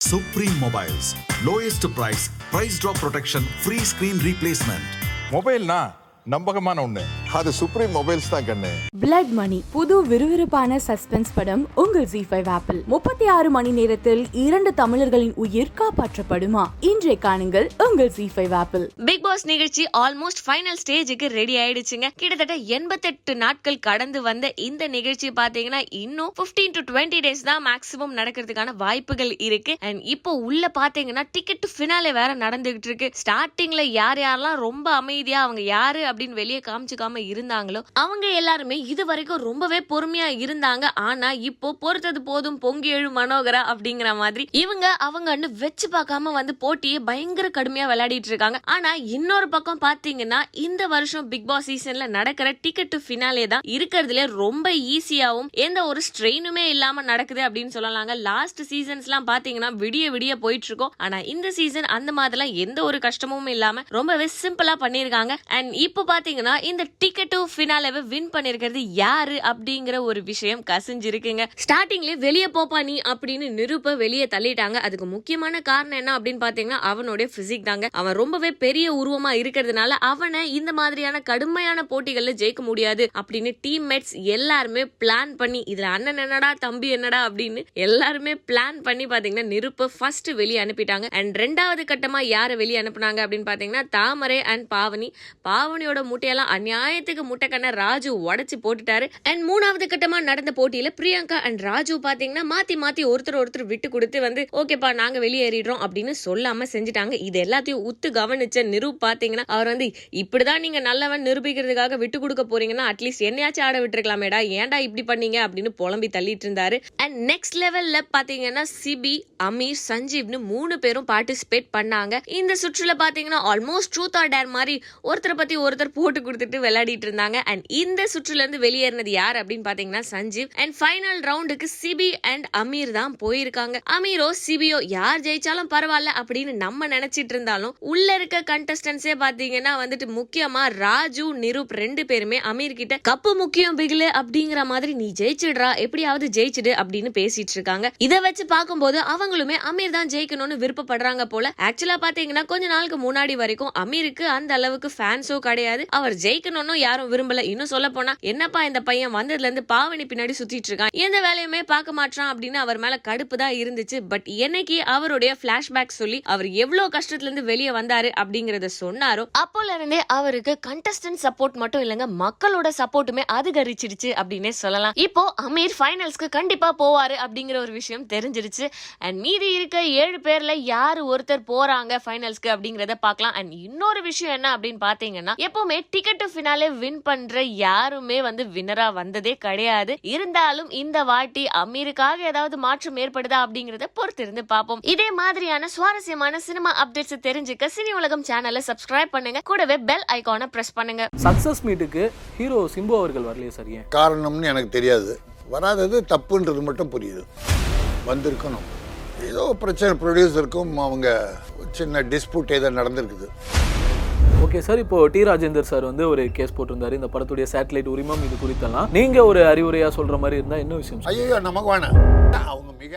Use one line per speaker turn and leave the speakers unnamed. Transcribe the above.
Supreme mobiles lowest price price drop protection free screen replacement
மொபைல்னா நம்பகமான ஒன்று
அது supreme mobiles தான் கண்ணு.
பிளட் மணி புது விறுவிறுப்பான சஸ்பென்ஸ் படம் உங்கள் ஜி ஃபைவ் ஆப்பிள் முப்பத்தி ஆறு மணி நேரத்தில் இரண்டு தமிழர்களின் உயிர் காப்பாற்றப்படுமா? இன்றை காணுங்கள் உங்கள் ஜி ஃபைவ் ஆப்பிள்
பிக் பாஸ் நிகழ்ச்சி ஆல்மோஸ்ட் ஃபைனல் ஸ்டேஜுக்கு ரெடி ஆயிடுச்சுங்க. கிட்டத்தட்ட எண்பத்தெட்டு நாட்கள் கடந்து வந்த இந்த நிகழ்ச்சி பாத்தீங்கன்னா இன்னும் 15 டு டுவெண்ட்டி டேஸ் தான் மேக்ஸிமம் நடக்கிறதுக்கான வாய்ப்புகள் இருக்கு. அண்ட் இப்போ உள்ள பாத்தீங்கன்னா டிக்கெட் ஃபினாலே வேற நடந்துகிட்டு இருக்கு. ஸ்டார்டிங்ல யார் யாரெல்லாம் ரொம்ப அமைதியா அவங்க யாரு அப்படின்னு வெளியே காமிச்சுக்காம இருந்தாங்களோ அவங்க எல்லாருமே இது வரைக்கும் ரொம்பவே பொறுமையா இருந்தாங்க. ஆனா இப்போ பொறுத்தது போதும் பொங்கி எழு மனோகரா அப்படிங்கிற மாதிரி இவங்க அவங்கன்னு வச்சு பார்க்காம வந்து போட்டியை பயங்கர கடுமையா விளையாடிட்டு இருக்காங்க. ஆனா இன்னொரு பக்கம் பாத்தீங்கன்னா இந்த வருஷம் பிக் பாஸ் சீசன்ல நடக்கிற டிக்கெட் டு ஃபினாலே தான் இருக்கிறதுல ரொம்ப ஈஸியாவும் எந்த ஒரு ஸ்ட்ரெயினுமே இல்லாம நடக்குது அப்படின்னு சொல்லலாங்க. லாஸ்ட் சீசன்ஸ் எல்லாம் பாத்தீங்கன்னா விடிய விடிய போயிட்டு இருக்கோம் ஆனா இந்த சீசன் அந்த மாதிரிலாம் எந்த ஒரு கஷ்டமும் இல்லாம ரொம்பவே சிம்பிளா பண்ணிருக்காங்க. அண்ட் இப்போ பாத்தீங்கன்னா இந்த டிக்கெட் ஃபினாலவை வின் பண்ணிருக்கிறது யாரு அப்படிங்கிற ஒரு விஷயம் கசிஞ்சிருக்குங்க. ஸ்டார்டிங்ல வெளியே போப்பா நீ அப்படின்னு நிருப்ப வெளியே தள்ளிட்டாங்க. அதுக்கு முக்கியமான காரணம் என்ன அப்படின்னு பாத்தீங்கன்னா அவனுடைய பிசிக் தாங்க. அவன் ரொம்பவே பெரிய உருவமா இருக்கிறதுனால அவனை இந்த மாதிரியான கடுமையான போட்டிகள்ல ஜெயிக்க முடியாது அப்படின்னு டீம்மேட்ஸ் எல்லாருமே பிளான் பண்ணி இதுல அண்ணன் என்னடா தம்பி என்னடா? அப்படின்னு எல்லாருமே பிளான் பண்ணி பாத்தீங்கன்னா நிருப்ப ஃபர்ஸ்ட் வெளியே அனுப்பிட்டாங்க. அண்ட் ரெண்டாவது கட்டமா யாரை வெளியே அனுப்புனாங்க அப்படின்னு பாத்தீங்கன்னா தாமரை அண்ட் பாவனி. பாவனியோட முட்டையெல்லாம் அநியாயத்துக்கு முட்டைக்கண்ண ராஜு உடச்சி போட்டுட்டாரு. அண்ட் மூணாவது கட்டமா நடந்த போட்டியில பிரியங்கா அண்ட் ராஜு பாத்தீங்கன்னா மாத்தி மாத்தி ஒருத்தர் ஒருத்தர் விட்டு கொடுத்து வந்து ஓகேப்பா நாங்க வெளியேறிடுறோம் அப்படின்னு சொல்லாம செஞ்சுட்டாங்க. இது எல்லாத்தையும் உத்து கவனிச்ச நிரூப் பாத்தீங்கன்னா அவர் வந்து இப்படிதான் நீங்க நல்லவன் நிரூபிக்கிறதுக்காக விட்டு கொடுக்க போறீங்கன்னா அட்லீஸ்ட் என்னையாச்சும் ஆட விட்டுருக்கலாமேடா. ஏன்டா இப்படி பண்ணீங்க? அப்படின்னு புலம்பி தள்ளிட்டு இருந்தாரு. அண்ட் நெக்ஸ்ட் லெவல்ல பாத்தீங்கன்னா சிபி அமீர் சஞ்சீவ்னு மூணு பேரும் பார்ட்டிசிபேட் பண்ணாங்க. இந்த சுற்றுல பாத்தீங்கன்னா ஆல்மோஸ்ட் ட்ரூத் ஆர் டேர் மாதிரி ஒருத்தரை பத்தி ஒருத்தர் போட்டு கொடுத்துட்டு விளையாடிட்டு இருந்தாங்க. அண்ட் இந்த சுற்றுல இருந்து வெளியேறினது யார் அப்படின்னு பாத்தீங்கன்னா சஞ்சீவ். அண்ட் ஃபைனல் ரவுண்டுக்கு சிபி அண்ட் அமீர் தான் போயிருக்காங்க. அமீரோ சிபியோ யார் ஜெயிச்சாலும் பரவாயில்ல அப்படின்னு நம்ம நினைச்சிட்டு இருந்தாலும் உள்ள இருக்க கண்டஸ்டன்ஸே பாத்தீங்கன்னா வந்துட்டு முக்கியமா ராஜு நிரூப் ரெண்டு பேருமே அமீர் கிட்ட கப்பு முக்கியம் பிகிலு அப்படிங்கிற மாதிரி நீ ஜெயிச்சிடுறா எப்படியாவது ஜெயிச்சிடு அப்படின்னு பேசிட்டு இருக்காங்க. இதை வச்சு பார்க்கும்போது அவங்களுமே அமீர் தான் ஜெயிக்கணும்னு விருப்பப்படுறாங்க போல. ஆக்சுவலா பாத்தீங்கன்னா கொஞ்ச நாளுக்கு முன்னாடி வரைக்கும் அமீருக்கு அந்த அளவுக்கு ஃபேன்ஸோ கிடையாது. அவர் ஜெயிக்கணும்னு யாரும் விரும்பல. இன்னும் சொல்ல போனா என்னப்பா இந்த பையன் வந்ததுல இருந்து பாவனி பின்னாடி சுத்திட்டு இருக்கான் எந்த வேலையுமே பார்க்க மாட்டான் அப்படின்னு அவர் மேல கடுப்பு தான் இருந்துச்சு. பட் என்னைக்கு அவருடைய பிளாஷ்பேக் சொல்லி அவர் எவ்வளவு கஷ்டத்துல இருந்து வெளியே வந்தாரு அப்படிங்கறத சொன்னாரோ அப்போல இருந்தே அவருக்கு கண்டஸ்டன்ட் சப்போர்ட் மட்டும் இல்லைங்க மக்களோட சப்போர்ட்டுமே அதிகரிச்சிருச்சு அப்படின்னே சொல்லலாம். இப்போ அமீர் ஃபைனல்ஸ்க்கு கண்டிப்பா போவாரு அப்படிங்கிற ஒரு விஷயம் தெரிஞ்சிருச்சு. அண்ட் மீதி இருக்க ஏழு பேர்ல யாரு ஒருத்தர் போறாங்க ஃபைனல்ஸ்க்கு அப்படிங்கறத பார்க்கலாம். அண்ட் இன்னொரு விஷயம் என்ன அப்படின்னு பாத்தீங்கன்னா எப்பவுமே டிக்கெட் ஃபினாலே வின் பண்ற யாருமே வந்து வின்னரா வந்ததே கிடையாது. இருந்தாலும் இந்த வாட்டி அமீருக்காக ஏதாவது மாற்றம் ஏற்படுதா அப்படிங்கறத பொறுத்திருந்து பார்ப்போம். இதே மாதிரியான சுவாரஸ்யமான சினிமா அப்டேட்ஸ் தெரிஞ்சுக்க சினி உலகம் சேனலை சப்ஸ்கிரைப் பண்ணுங்க. கூடவே பெல் ஐகானை பிரஸ் பண்ணுங்க.
சக்சஸ் மீட்டுக்கு ஹீரோ சிம்பு அவர்கள் வரலையே சார் ஏன்?
காரணம்னு எனக்கு தெரியாது. வராதது தப்புன்றது மட்டும் புரியுது. வந்திருக்கணும். ஏதோ பிரச்சனை ப்ரொடியூசருக்கும் அவங்க சின்ன டிஸ்பியூட் ஏதோ நடந்திருக்குது.
ஓகே சார் இப்போ டி ராஜேந்தர் சார் வந்து ஒரு கேஸ் போட்டிருந்தாரு. இந்த படத்துடைய சேட்டலைட் உரிமம் இது குறித்தெல்லாம். நீங்க ஒரு அறிவுரையா சொல்ற மாதிரி இருந்தா என்ன விஷயம்
ஐயோ நமக்கு வேணாம். அவங்க மிக